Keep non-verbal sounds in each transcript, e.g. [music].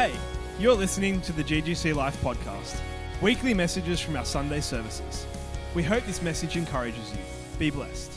Hey, you're listening to the GGC Life podcast, weekly messages from our Sunday services. We hope this message encourages you. Be blessed.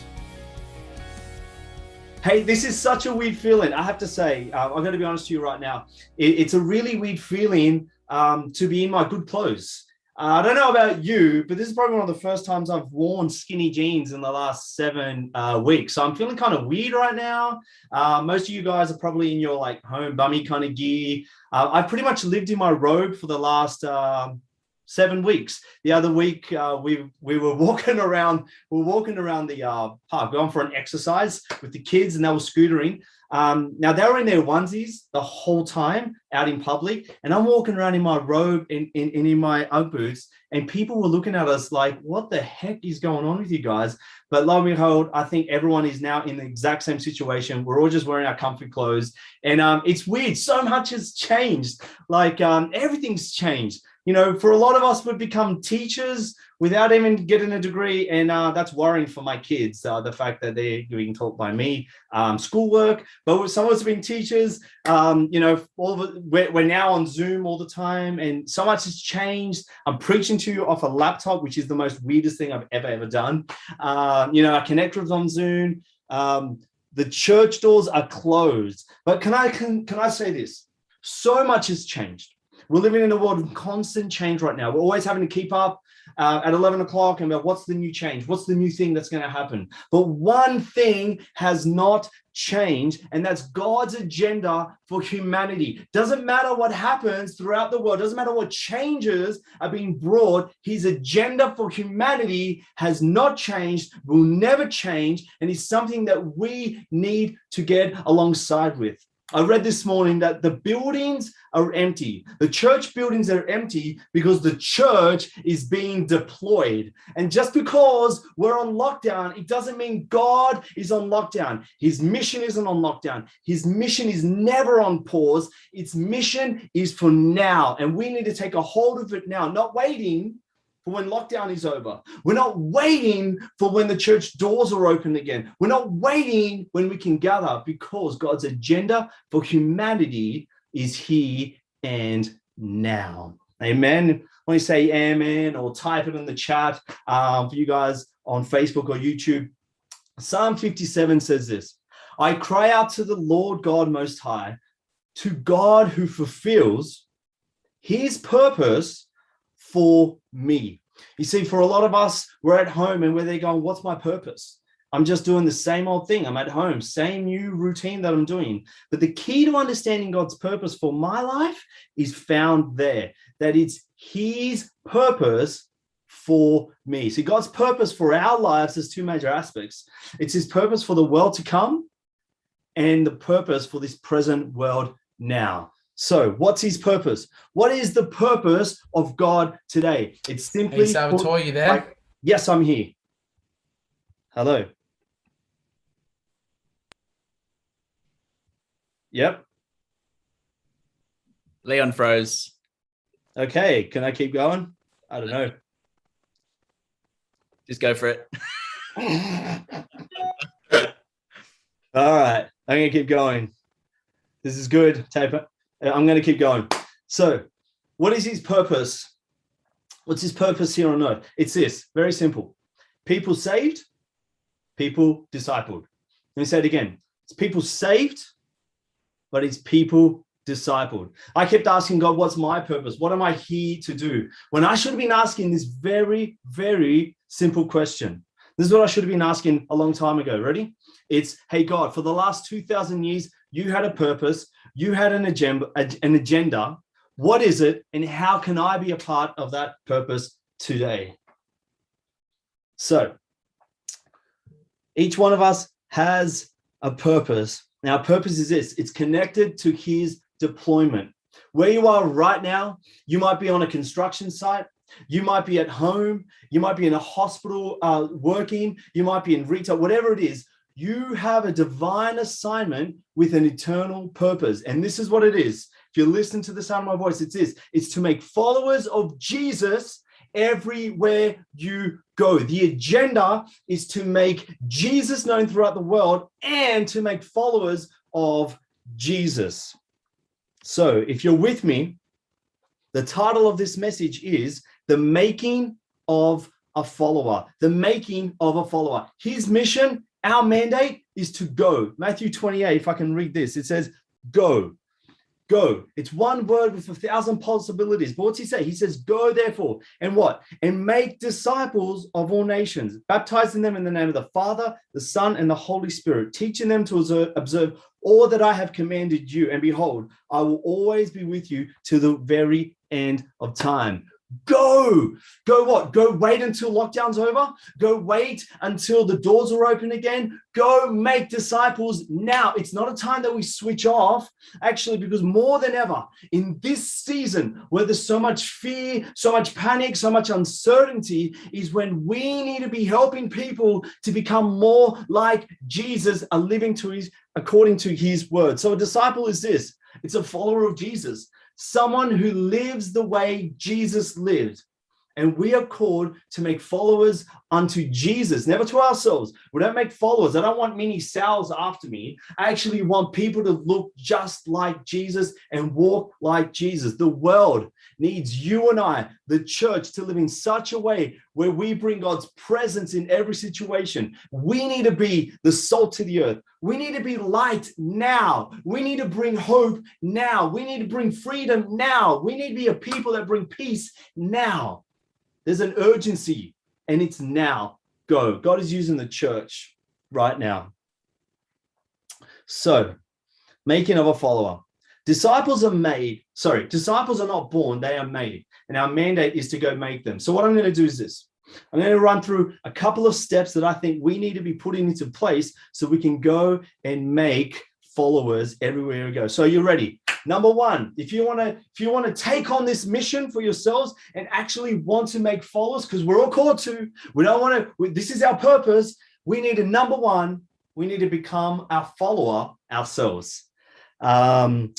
Hey, this is such a weird feeling. I have to say, uh, I'm going to be honest to you right now. It, it's a really weird feeling um, to be in my good clothes. Uh, I don't know about you, but this is probably one of the first times I've worn skinny jeans in the last seven uh, weeks. So I'm feeling kind of weird right now. Uh, most of you guys are probably in your like home bummy kind of gear. Uh, I've pretty much lived in my robe for the last um, seven weeks. The other week, uh, we we were [laughs] walking around. We were walking around the uh, park, going for an exercise with the kids, and they were scootering. Um, now they were in their onesies the whole time out in public, and I'm walking around in my robe and in, in, in my UGG boots, and people were looking at us like, "What the heck is going on with you guys?" But lo and behold, I think everyone is now in the exact same situation. We're all just wearing our comfy clothes, and um, it's weird. So much has changed. Like um, everything's changed you know, for a lot of us, we've become teachers without even getting a degree, and uh, that's worrying for my kids. Uh, the fact that they're being taught by me um, schoolwork, but some of us have been teachers. Um, you know, all of we're, we're now on Zoom all the time, and so much has changed. I'm preaching to you off a laptop, which is the most weirdest thing I've ever ever done. Um, you know, our connectors on Zoom. Um, the church doors are closed, but can I can can I say this? So much has changed we're living in a world of constant change right now. We're always having to keep up uh, at 11 o'clock and about what's the new change? What's the new thing that's going to happen? But one thing has not changed, and that's God's agenda for humanity. Doesn't matter what happens throughout the world, doesn't matter what changes are being brought, his agenda for humanity has not changed, will never change, and is something that we need to get alongside with. I read this morning that the buildings are empty. The church buildings are empty because the church is being deployed. And just because we're on lockdown, it doesn't mean God is on lockdown. His mission isn't on lockdown. His mission is never on pause. Its mission is for now. And we need to take a hold of it now, not waiting for when lockdown is over. We're not waiting for when the church doors are open again. We're not waiting when we can gather because God's agenda for humanity is here and now. Amen. When you say amen or type it in the chat um, for you guys on Facebook or YouTube, Psalm 57 says this I cry out to the Lord God Most High, to God who fulfills his purpose for me. You see, for a lot of us, we're at home and we're there going, What's my purpose? I'm just doing the same old thing. I'm at home, same new routine that I'm doing. But the key to understanding God's purpose for my life is found there that it's His purpose for me. See, God's purpose for our lives has two major aspects it's His purpose for the world to come and the purpose for this present world now. So, what's his purpose? What is the purpose of God today? It's simply. Hey, Salvatore, you there? Like, yes, I'm here. Hello. Yep. Leon froze. Okay, can I keep going? I don't know. Just go for it. [laughs] All right, I'm gonna keep going. This is good. Tape it. Uh, I'm going to keep going. So, what is his purpose? What's his purpose here on earth? It's this very simple people saved, people discipled. Let me say it again it's people saved, but it's people discipled. I kept asking God, what's my purpose? What am I here to do? When I should have been asking this very, very simple question. This is what I should have been asking a long time ago. Ready? It's, hey, God, for the last 2,000 years, you had a purpose you had an agenda, an agenda. What is it, and how can I be a part of that purpose today? So, each one of us has a purpose. Now, purpose is this it's connected to his deployment. Where you are right now, you might be on a construction site, you might be at home, you might be in a hospital uh, working, you might be in retail, whatever it is. You have a divine assignment with an eternal purpose. And this is what it is. If you listen to the sound of my voice, it's this it's to make followers of Jesus everywhere you go. The agenda is to make Jesus known throughout the world and to make followers of Jesus. So if you're with me, the title of this message is The Making of a Follower. The Making of a Follower. His mission, our mandate is to go. Matthew 28, if I can read this, it says, Go. Go. It's one word with a thousand possibilities. But what's he say? He says, Go therefore, and what? And make disciples of all nations, baptizing them in the name of the Father, the Son, and the Holy Spirit, teaching them to observe all that I have commanded you. And behold, I will always be with you to the very end of time. Go, go what? Go wait until lockdown's over. Go wait until the doors are open again. Go make disciples now. It's not a time that we switch off, actually, because more than ever in this season where there's so much fear, so much panic, so much uncertainty, is when we need to be helping people to become more like Jesus, a living to his according to his word. So a disciple is this it's a follower of Jesus someone who lives the way Jesus lived. And we are called to make followers unto Jesus, never to ourselves. We don't make followers. I don't want many cells after me. I actually want people to look just like Jesus and walk like Jesus. The world needs you and I, the church, to live in such a way where we bring God's presence in every situation. We need to be the salt to the earth. We need to be light now. We need to bring hope now. We need to bring freedom now. We need to be a people that bring peace now. There's an urgency, and it's now. Go. God is using the church right now. So, making of a follower. Disciples are made, sorry, disciples are not born, they are made. And our mandate is to go make them. So, what I'm going to do is this I'm going to run through a couple of steps that I think we need to be putting into place so we can go and make followers everywhere we go. So, you're ready. Number one, if you want to, if you want to take on this mission for yourselves and actually want to make followers, because we're all called to, we don't want to, this is our purpose. We need a number one, we need to become our follower ourselves. Um,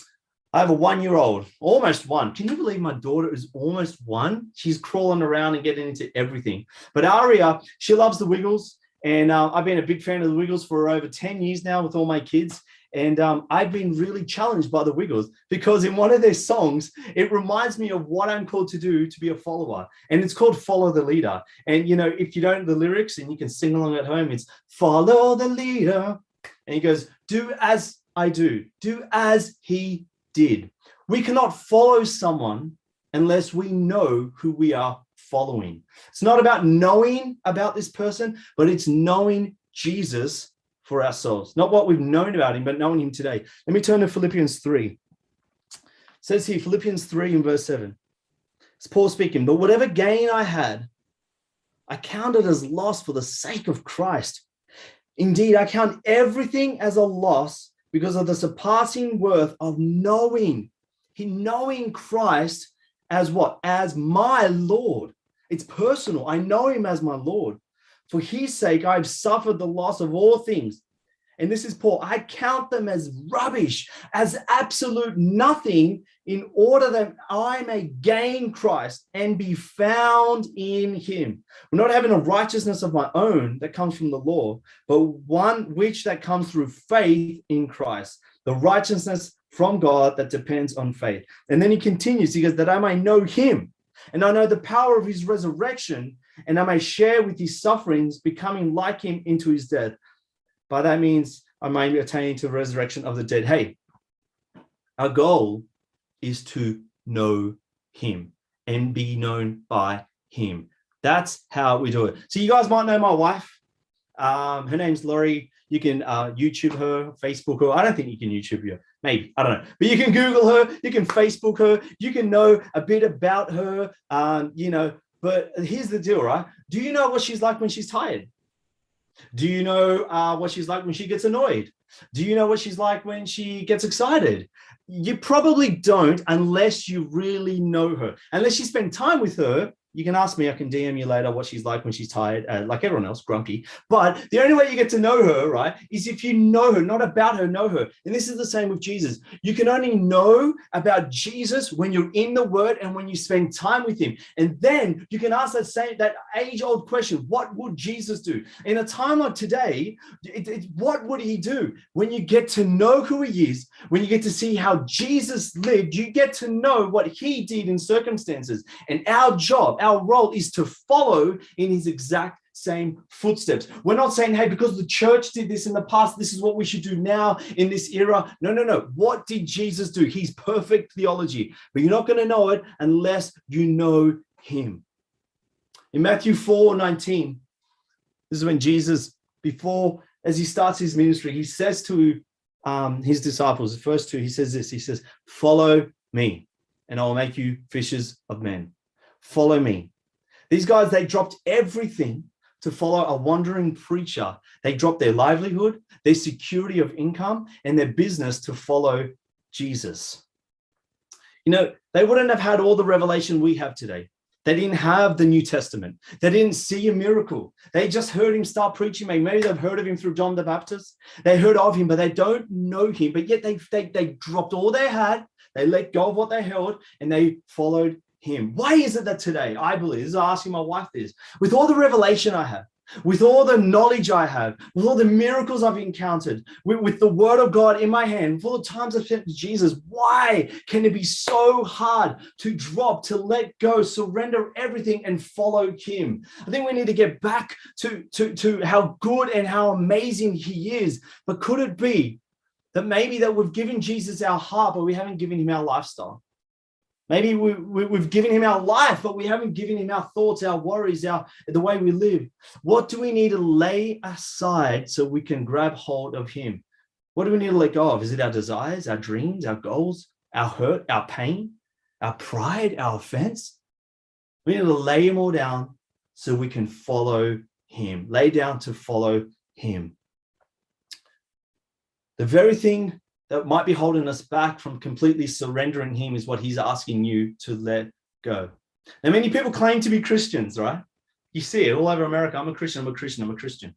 I have a one year old, almost one. Can you believe my daughter is almost one? She's crawling around and getting into everything. But Aria, she loves the Wiggles. And uh, I've been a big fan of the Wiggles for over 10 years now with all my kids. And um, I've been really challenged by the Wiggles because in one of their songs, it reminds me of what I'm called to do to be a follower. And it's called Follow the Leader. And, you know, if you don't the lyrics and you can sing along at home, it's Follow the Leader. And he goes, Do as I do, do as he did. We cannot follow someone unless we know who we are following. It's not about knowing about this person, but it's knowing Jesus for ourselves. Not what we've known about him, but knowing him today. Let me turn to Philippians 3. It says here, Philippians 3 in verse 7. It's Paul speaking, but whatever gain I had, I counted as loss for the sake of Christ. Indeed, I count everything as a loss because of the surpassing worth of knowing, he knowing Christ as what? As my Lord. It's personal. I know him as my Lord. For his sake, I've suffered the loss of all things. And this is Paul. I count them as rubbish, as absolute nothing, in order that I may gain Christ and be found in him. We're not having a righteousness of my own that comes from the law, but one which that comes through faith in Christ, the righteousness from God that depends on faith. And then he continues, he goes, that I may know him and I know the power of his resurrection and I may share with his sufferings, becoming like him into his death. By that means, I may attain to the resurrection of the dead. Hey, our goal is to know him and be known by him. That's how we do it. So you guys might know my wife. Um, her name's Laurie. You can uh, YouTube her, Facebook her. I don't think you can YouTube her. Maybe I don't know, but you can Google her. You can Facebook her. You can know a bit about her. Um, you know, but here's the deal, right? Do you know what she's like when she's tired? Do you know uh, what she's like when she gets annoyed? Do you know what she's like when she gets excited? You probably don't unless you really know her. Unless you spend time with her, you can ask me. I can DM you later what she's like when she's tired, uh, like everyone else, grumpy. But the only way you get to know her, right, is if you know her, not about her, know her. And this is the same with Jesus. You can only know about Jesus when you're in the Word and when you spend time with Him. And then you can ask that same that age-old question: What would Jesus do in a time like today? It, it, what would He do when you get to know who He is? When you get to see how Jesus lived, you get to know what He did in circumstances. And our job our role is to follow in his exact same footsteps. We're not saying, hey, because the church did this in the past, this is what we should do now in this era. No, no, no. What did Jesus do? He's perfect theology, but you're not going to know it unless you know him. In Matthew 4 19, this is when Jesus, before, as he starts his ministry, he says to um, his disciples, the first two, he says this He says, Follow me, and I will make you fishers of men follow me. These guys, they dropped everything to follow a wandering preacher. They dropped their livelihood, their security of income, and their business to follow Jesus. You know, they wouldn't have had all the revelation we have today. They didn't have the New Testament. They didn't see a miracle. They just heard him start preaching. Maybe they've heard of him through John the Baptist. They heard of him, but they don't know him. But yet they, they, they dropped all they had. They let go of what they held and they followed him. Why is it that today, I believe, this is asking my wife this, with all the revelation I have, with all the knowledge I have, with all the miracles I've encountered, with, with, the word of God in my hand, with all the times I've spent with Jesus, why can it be so hard to drop, to let go, surrender everything and follow Him? I think we need to get back to, to, to how good and how amazing He is. But could it be that maybe that we've given Jesus our heart, but we haven't given Him our lifestyle? Maybe we, we, have given him our life, but we haven't given him our thoughts, our worries, our the way we live. What do we need to lay aside so we can grab hold of him? What do we need to let go of? Is it our desires, our dreams, our goals, our hurt, our pain, our pride, our offense? We need to lay them all down so we can follow him. Lay down to follow him. The very thing that might be holding us back from completely surrendering Him is what He's asking you to let go. Now, many people claim to be Christians, right? You see it all over America. I'm a Christian, I'm a Christian, I'm a Christian.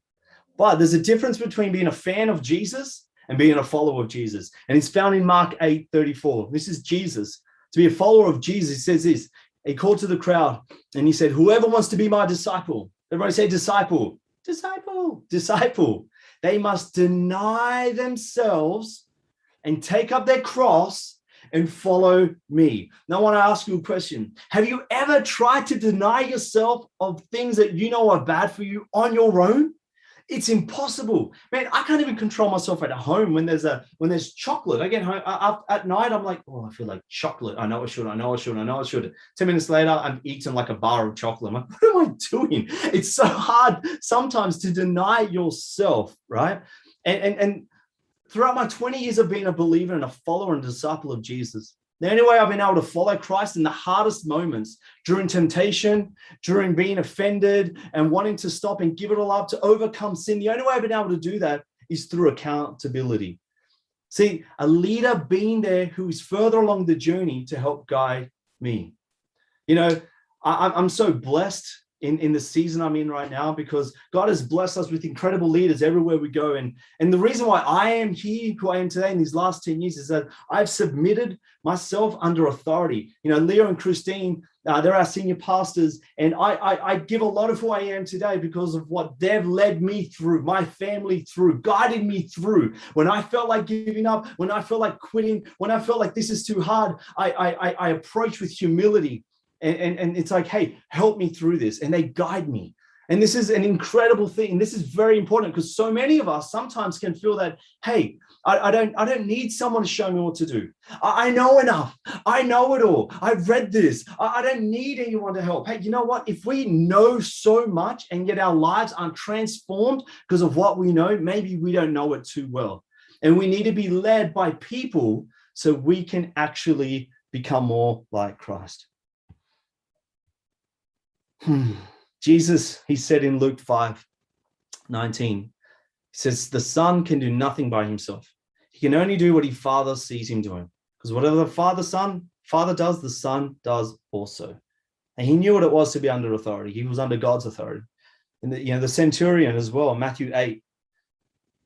But there's a difference between being a fan of Jesus and being a follower of Jesus. And it's found in Mark 8 34. This is Jesus. To be a follower of Jesus, he says this. He called to the crowd and he said, Whoever wants to be my disciple, everybody say disciple, disciple, disciple. They must deny themselves and take up their cross and follow me. Now, I want to ask you a question. Have you ever tried to deny yourself of things that you know are bad for you on your own? It's impossible, man. I can't even control myself at home when there's a when there's chocolate. I get home I, at night. I'm like, oh, I feel like chocolate. I know I should. I know I should. I know I should. Ten minutes later, I'm eating like a bar of chocolate. I'm like, [laughs] what am I doing? It's so hard sometimes to deny yourself, right? And and and throughout my 20 years of being a believer and a follower and disciple of Jesus, the only way I've been able to follow Christ in the hardest moments during temptation, during being offended and wanting to stop and give it all up to overcome sin, the only way I've been able to do that is through accountability. See, a leader being there who is further along the journey to help guide me. You know, I, am so blessed in, in the season I'm in right now because God has blessed us with incredible leaders everywhere we go. And, and the reason why I am here, who I am today in these last 10 years, is that I've submitted myself under authority. You know, Leo and Christine, uh, they're our senior pastors, and I, I, I give a lot of who I am today because of what they've led me through, my family through, guided me through. When I felt like giving up, when I felt like quitting, when I felt like this is too hard, I, I, I approach with humility and, and, and it's like, hey, help me through this. And they guide me. And this is an incredible thing. This is very important because so many of us sometimes can feel that, hey, I, I, don't, I don't need someone to show me what to do. I, I know enough. I know it all. I've read this. I, I don't need anyone to help. Hey, you know what? If we know so much and yet our lives aren't transformed because of what we know, maybe we don't know it too well. And we need to be led by people so we can actually become more like Christ. Hmm. Jesus, he said in Luke 5 19, he says, The Son can do nothing by himself. He can only do what he Father sees him doing. Because whatever the Father, Son, Father does, the Son does also. And he knew what it was to be under authority. He was under God's authority. And the, you know, the centurion as well, Matthew 8,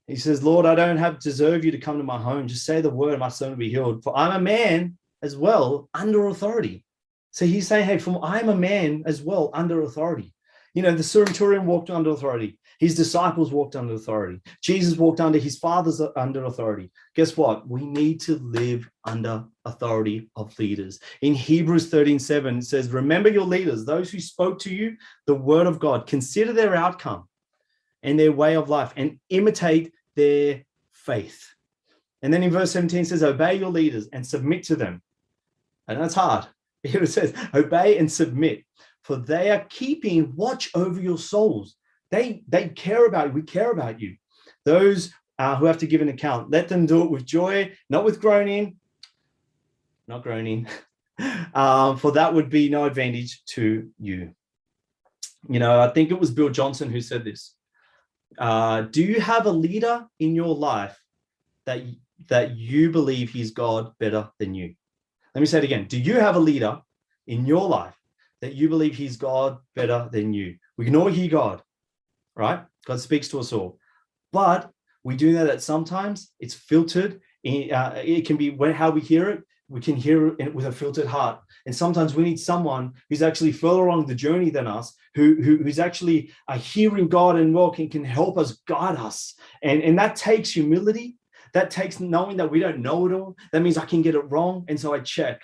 he says, Lord, I don't have deserve you to come to my home. Just say the word, my son will be healed. For I'm a man as well under authority. So he's saying, Hey, from I'm a man as well under authority. You know, the centurion walked under authority. His disciples walked under authority. Jesus walked under his father's uh, under authority. Guess what? We need to live under authority of leaders. In Hebrews 13 7, it says, Remember your leaders, those who spoke to you the word of God. Consider their outcome and their way of life and imitate their faith. And then in verse 17 says, Obey your leaders and submit to them. And that's hard. [laughs] It says, Obey and submit, for they are keeping watch over your souls they they care about you. We care about you. Those uh, who have to give an account, let them do it with joy, not with groaning. Not groaning, [laughs] um, for that would be no advantage to you. You know, I think it was Bill Johnson who said this. Uh, do you have a leader in your life that that you believe he's God better than you? Let me say it again. Do you have a leader in your life that you believe he's God better than you? We can all hear God, right? God speaks to us all. But we do know that sometimes it's filtered. Uh, it can be how we hear it. We can hear it with a filtered heart, and sometimes we need someone who's actually further along the journey than us, who, who who's actually uh, hearing God and walking can help us guide us, and and that takes humility. That takes knowing that we don't know it all. That means I can get it wrong, and so I check.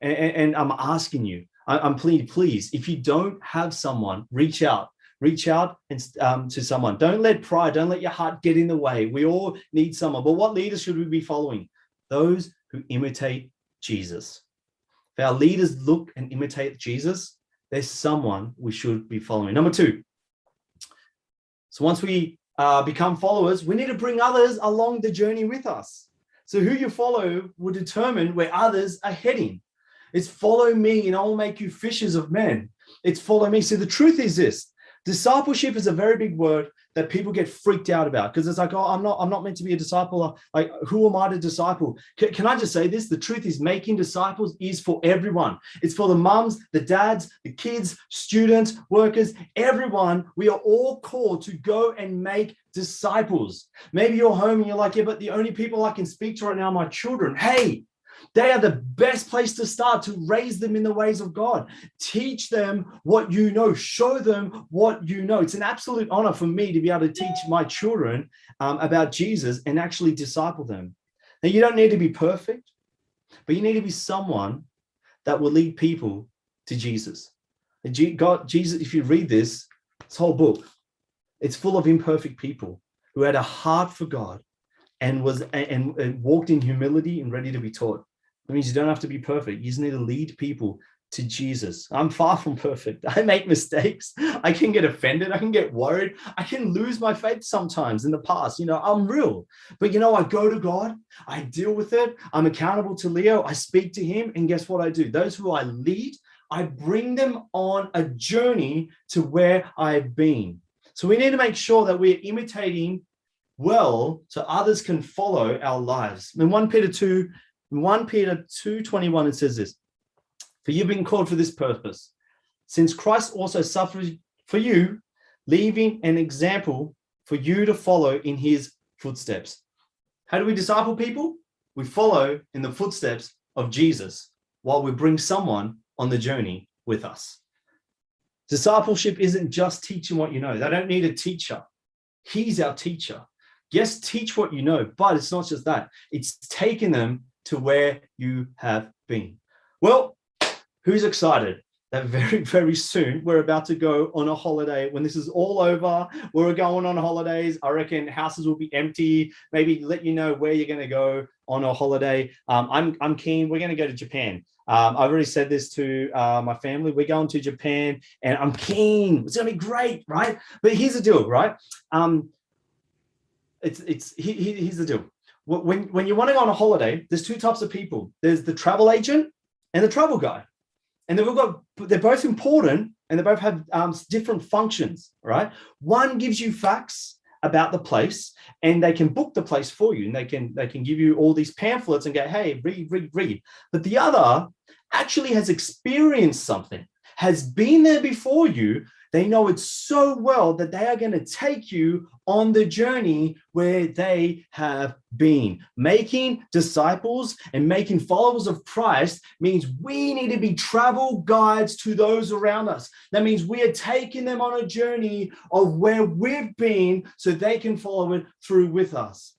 And, and, I'm asking you, I'm pleading, please, if you don't have someone, reach out reach out and, um, to someone. Don't let pride, don't let your heart get in the way. We all need someone. But what leaders should we be following? Those who imitate Jesus. If our leaders look and imitate Jesus, there's someone we should be following. Number two. So once we uh, become followers, we need to bring others along the journey with us. So who you follow will determine where others are heading. It's follow me and I'll make you fishers of men. It's follow me. So the truth is this Discipleship is a very big word that people get freaked out about because it's like, oh, I'm not, I'm not meant to be a disciple. Like, who am I to disciple? Can, can I just say this? The truth is, making disciples is for everyone. It's for the mums, the dads, the kids, students, workers, everyone. We are all called to go and make disciples. Maybe you're home and you're like, yeah, but the only people I can speak to right now are my children. Hey, they are the best place to start to raise them in the ways of God. Teach them what you know, show them what you know. It's an absolute honor for me to be able to teach my children um, about Jesus and actually disciple them. Now, you don't need to be perfect, but you need to be someone that will lead people to Jesus. God, Jesus, if you read this, this whole book, it's full of imperfect people who had a heart for God and was and, and walked in humility and ready to be taught. That means you don't have to be perfect. You just need to lead people to Jesus. I'm far from perfect. [laughs] I make mistakes. I can get offended. I can get worried. I can lose my faith sometimes in the past. You know, I'm real. But you know, I go to God, I deal with it. I'm accountable to Leo. I speak to him. And guess what I do? Those who I lead, I bring them on a journey to where I've been. So we need to make sure that we're imitating well so others can follow our lives. In 1 Peter 2, in 1 Peter 2:21 it says this, "For you've been called for this purpose, since Christ also suffered for you, leaving an example for you to follow in his footsteps." How do we disciple people? We follow in the footsteps of Jesus while we bring someone on the journey with us. Discipleship isn't just teaching what you know. They don't need a teacher. He's our teacher. Yes, teach what you know, but it's not just that. It's taking them to where you have been. Well, who's excited? That very, [laughs] very soon we're about to go on a holiday. When this is all over, we're going on holidays. I reckon houses will be empty. Maybe let you know where you're going to go on a holiday. Um, I'm, I'm keen. We're going to go to Japan. Um, I've already said this to uh, my family. We're going to Japan and I'm keen. It's going to be great, right? But here's the deal, right? Um, it's, it's, he, he, here's the deal when, when you want to go on a holiday, there's two types of people. There's the travel agent and the travel guy. And they've got they're both important and they both have um, different functions, right? One gives you facts about the place and they can book the place for you and they can they can give you all these pamphlets and go, hey, read, read, read. But the other actually has experienced something has been there before you. They know it so well that they are going to take you on the journey where they have been. Making disciples and making followers of Christ means we need to be travel guides to those around us. That means we are taking them on a journey of where we've been so they can follow it through with us.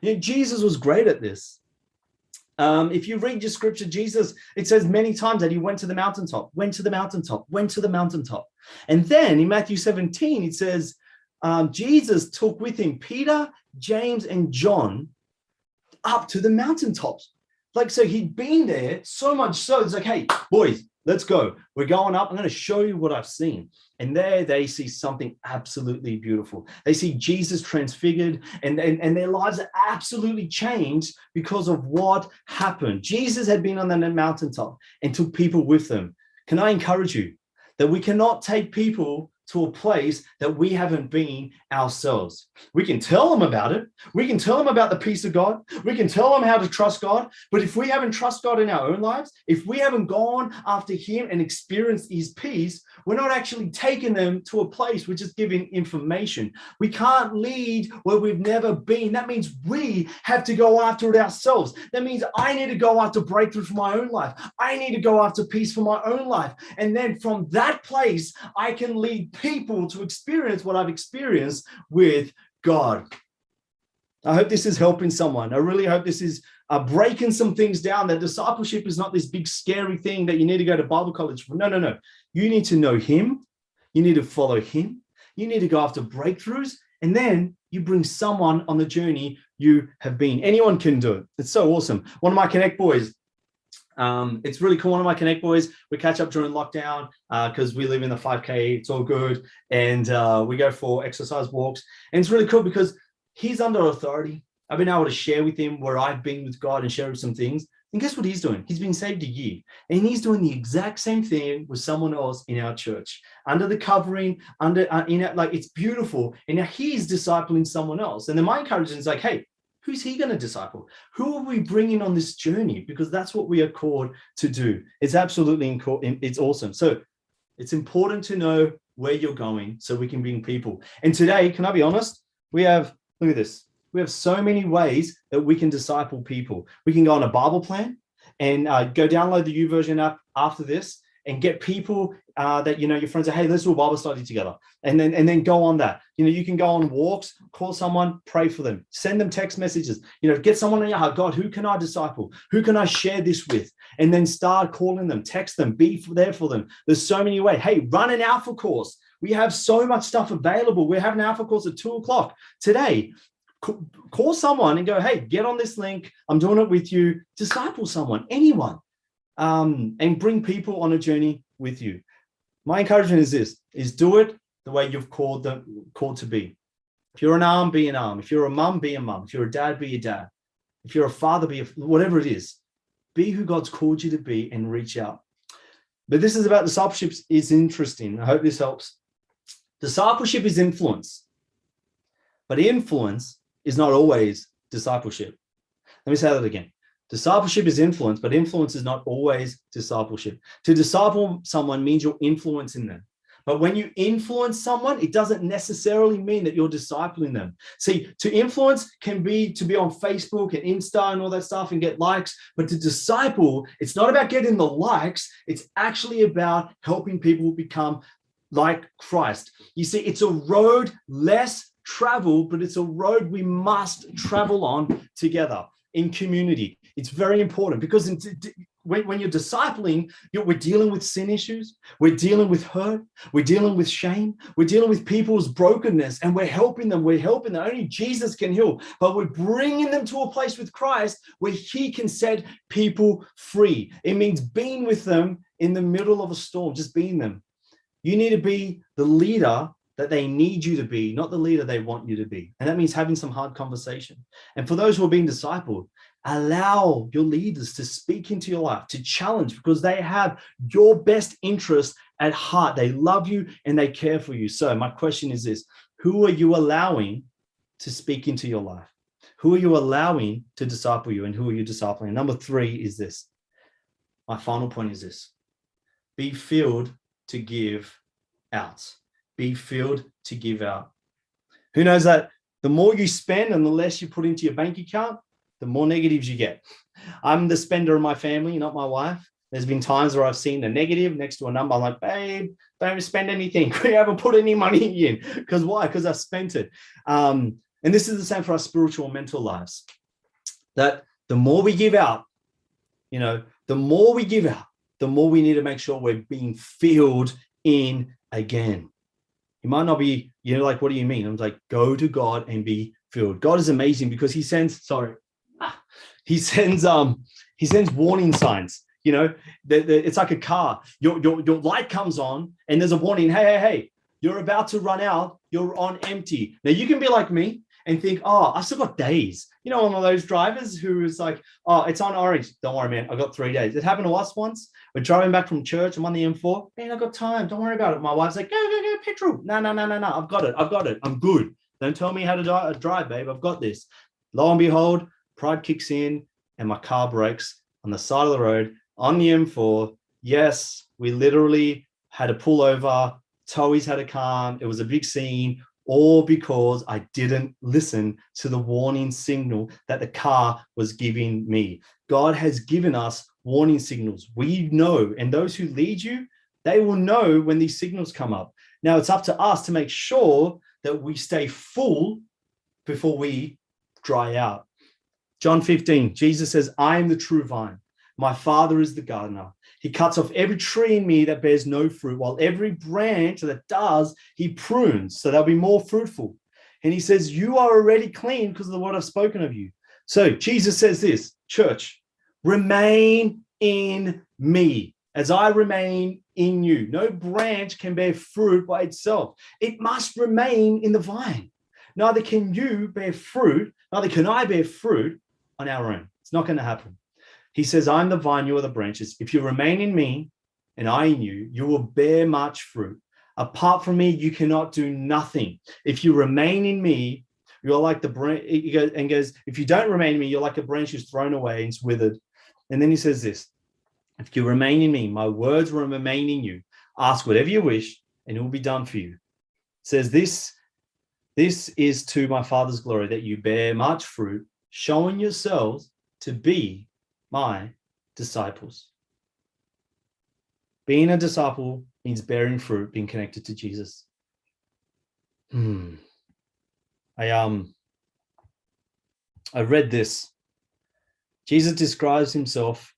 You know, Jesus was great at this. Um, if you read your scripture, Jesus, it says many times that he went to the mountaintop, went to the mountaintop, went to the mountaintop. And then in Matthew 17, it says um, Jesus took with him Peter, James, and John up to the mountaintops. Like, so he'd been there so much so, it's like, hey, boys, let's go. We're going up. I'm going to show you what I've seen. And there they see something absolutely beautiful. They see Jesus transfigured, and, and, and their lives are absolutely changed because of what happened. Jesus had been on the mountaintop and took people with them. Can I encourage you that we cannot take people to a place that we haven't been ourselves. We can tell them about it. We can tell them about the peace of God. We can tell them how to trust God. But if we haven't trust God in our own lives, if we haven't gone after Him and experienced His peace, we're not actually taking them to a place. We're just giving information. We can't lead where we've never been. That means we have to go after it ourselves. That means I need to go after breakthrough for my own life. I need to go after peace for my own life. And then from that place, I can lead people to experience what I've experienced with God. I hope this is helping someone. I really hope this is uh, breaking some things down. That discipleship is not this big scary thing that you need to go to Bible college for. No, no, no. You need to know Him. You need to follow Him. You need to go after breakthroughs. And then you bring someone on the journey you have been. Anyone can do it. It's so awesome. One of my Connect boys, um, it's really cool. One of my Connect boys, we catch up during lockdown because uh, we live in the 5K. It's all good. And uh, we go for exercise walks. And it's really cool because he's under authority. I've been able to share with him where I've been with God and share some things. And guess what he's doing? He's been saved a year. And he's doing the exact same thing with someone else in our church, under the covering, under uh, in it, like it's beautiful. And now he's discipling someone else. And then my encouragement is like, hey, who's he going to disciple? Who are we bringing on this journey? Because that's what we are called to do. It's absolutely it's awesome. So it's important to know where you're going so we can bring people. And today, can I be honest? We have look at this. We have so many ways that we can disciple people. We can go on a Bible plan and uh, go download the YouVersion app after this and get people uh, that you know your friends say, hey, let's do a Bible study together, and then and then go on that. You know, you can go on walks, call someone, pray for them, send them text messages. You know, get someone in your heart. God, who can I disciple? Who can I share this with? And then start calling them, text them, be there for them. There's so many ways. Hey, run an Alpha course. We have so much stuff available. We're having Alpha course at two o'clock today call someone and go, hey, get on this link. I'm doing it with you. Disciple someone, anyone, um, and bring people on a journey with you. My encouragement is this: is do it the way you've called them called to be. If you're an arm, be an arm. If you're a mum, be a mum. If you're a dad, be a dad. If you're a father, be a, whatever it is. Be who God's called you to be and reach out. But this is about discipleship is interesting. I hope this helps. Discipleship is influence, but influence is not always discipleship. Let me say that again. Discipleship is influence, but influence is not always discipleship. To disciple someone means you're influencing them. But when you influence someone, it doesn't necessarily mean that you're discipling them. See, to influence can be to be on Facebook and Insta and all that stuff and get likes. But to disciple, it's not about getting the likes, it's actually about helping people become like Christ. You see, it's a road less traveled, but it's a road we must travel on together in community. It's very important because in, when, when, you're discipling, you're, we're dealing with sin issues, we're dealing with hurt, we're dealing with shame, we're dealing with people's brokenness, and we're helping them. We're helping them. Only Jesus can heal, but we're bringing them to a place with Christ where He can set people free. It means being with them in the middle of a storm, just being them. You need to be the leader that they need you to be, not the leader they want you to be. And that means having some hard conversation. And for those who are being discipled, allow your leaders to speak into your life, to challenge, because they have your best interest at heart. They love you and they care for you. So, my question is this Who are you allowing to speak into your life? Who are you allowing to disciple you, and who are you discipling? Number three is this. My final point is this be filled to give out. Be filled to give out. Who knows that the more you spend and the less you put into your bank account, the more negatives you get. I'm the spender of my family, not my wife. There's been times where I've seen a negative next to a number. I'm like, babe, don't spend anything. [laughs] We haven't put any money in. Because why? Because I've spent it. Um, and this is the same for our spiritual and mental lives. That the more we give out, you know, the more we give out, the more we need to make sure we're being filled in again. You might not be, you know, like, what do you mean? I'm like, go to God and be filled. God is amazing because He sends, sorry, He sends um, He sends warning signs. You know, the, the, it's like a car. Your, your your light comes on and there's a warning. Hey, hey, hey, you're about to run out. You're on empty. Now you can be like me and think, oh, I've still got days. You know, one of those drivers who is like, oh, it's on orange. Don't worry, man. I got three days. It happened to us once. We're driving back from church. I'm on the M4. Man, I got time. Don't worry about it. My wife's like, go, go, go, petrol. No, no, no, no, no. I've got it. I've got it. I'm good. Don't tell me how to drive, babe. I've got this. Lo and behold, pride kicks in and my car breaks on the side of the road on the M4. Yes, we literally had to pull over. Towies had a come. It was a big scene all because I didn't listen to the warning signal that the car was giving me. God has given us warning signals. We know, and those who lead you, they will know when these signals come up. Now it's up to us to make sure that we stay full before we dry out. John 15, Jesus says, I am the true vine. My father is the gardener. He cuts off every tree in me that bears no fruit, while every branch that does, he prunes so they'll be more fruitful. And he says, You are already clean because of the word I've spoken of you. So Jesus says this, church, remain in me as I remain in you. No branch can bear fruit by itself, it must remain in the vine. Neither can you bear fruit, neither can I bear fruit on our own. It's not going to happen. He says, I'm the vine, you are the branches. If you remain in me and I in you, you will bear much fruit. Apart from me, you cannot do nothing. If you remain in me, you're like the branch, and goes, if you don't remain in me, you're like a branch who's thrown away and it's withered. And then he says this if you remain in me, my words will remain in you. Ask whatever you wish, and it will be done for you. It says this this is to my father's glory that you bear much fruit, showing yourselves to be my disciples. Being a disciple means bearing fruit, being connected to Jesus. Hmm. I um I read this. Jesus describes himself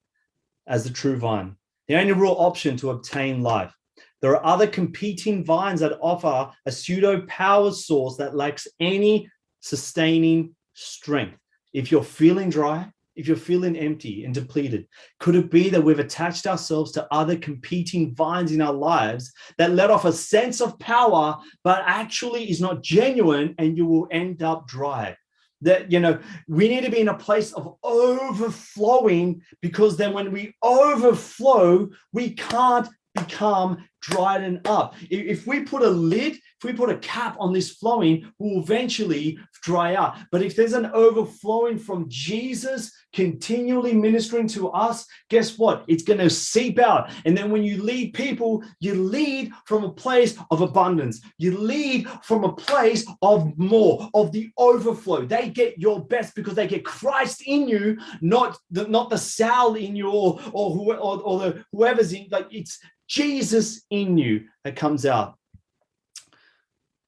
as the true vine, the only real option to obtain life. There are other competing vines that offer a pseudo power source that lacks any sustaining strength. If you're feeling dry, if you're feeling empty and depleted? Could it be that we've attached ourselves to other competing vines in our lives that let off a sense of power, but actually is not genuine and you will end up dry? That, you know, we need to be in a place of overflowing because then when we overflow, we can't become dried up. If we put a lid, if we put a cap on this flowing, we'll eventually dry out. But if there's an overflowing from Jesus continually ministering to us, guess what? It's going to seep out. And then when you lead people, you lead from a place of abundance. You lead from a place of more, of the overflow. They get your best because they get Christ in you, not the, not the Sal in you or or, who, or, or the whoever's in. Like it's Jesus in you that comes out.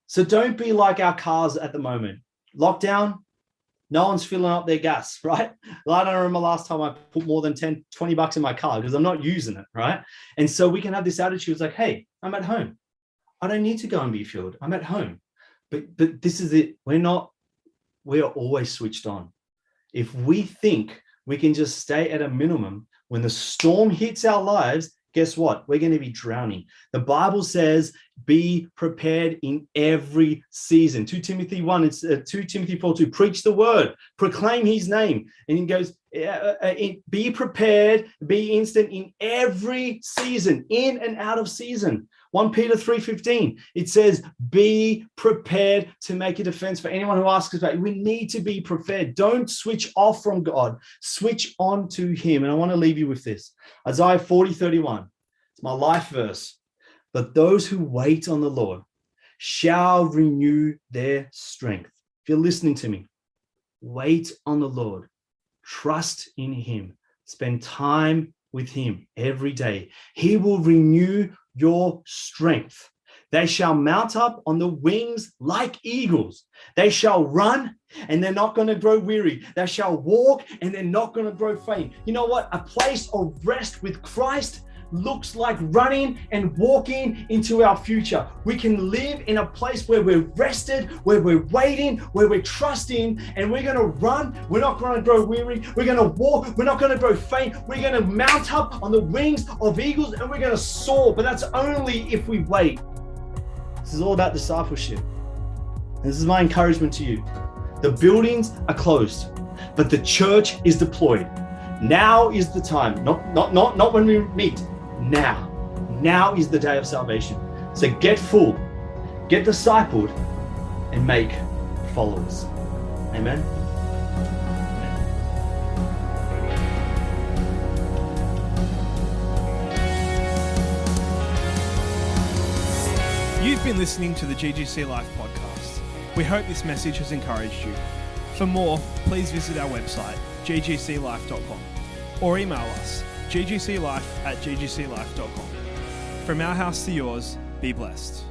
So don't be like our cars at the moment. Lockdown, no one's filling up their gas, [laughs] right? I don't remember last time I put more than 10, 20 bucks in my car because I'm not using it, right? And so we can have this attitude it's like, hey, I'm at home. I don't need to go and be fueled. I'm at home. But but this is it. We're not, we are always switched on. If we think we can just stay at a minimum when the storm hits our lives, guess what? We're going to be drowning. The Bible says, be prepared in every season. 2 Timothy 1, it's uh, 2 Timothy 4 to preach the word, proclaim his name. And he goes, uh, uh, uh be prepared, be instant in every season, in and out of season. 1 Peter 3:15 it says be prepared to make a defense for anyone who asks about you. We need to be prepared. Don't switch off from God. Switch on to him. And I want to leave you with this. Isaiah 40:31. It's my life verse. But those who wait on the Lord shall renew their strength. If you're listening to me, wait on the Lord, trust in Him, spend time with Him every day. He will renew your strength. They shall mount up on the wings like eagles. They shall run and they're not going to grow weary. They shall walk and they're not going to grow faint. You know what? A place of rest with Christ looks like running and walking into our future. We can live in a place where we're rested, where we're waiting, where we're trusting, and we're going to run. We're not going to grow weary. We're going to walk. We're not going to grow faint. We're going to mount up on the wings of eagles and we're going to soar. But that's only if we wait. This is all about discipleship. This is my encouragement to you. The buildings are closed, but the church is deployed. Now is the time, not, not, not, not when we meet, now. Now is the day of salvation. So get full, get discipled, and make followers. Amen. You've been listening to the GGC Life podcast. We hope this message has encouraged you. For more, please visit our website, ggclife.com, or email us, ggclife at ggclife.com. From our house to yours, be blessed.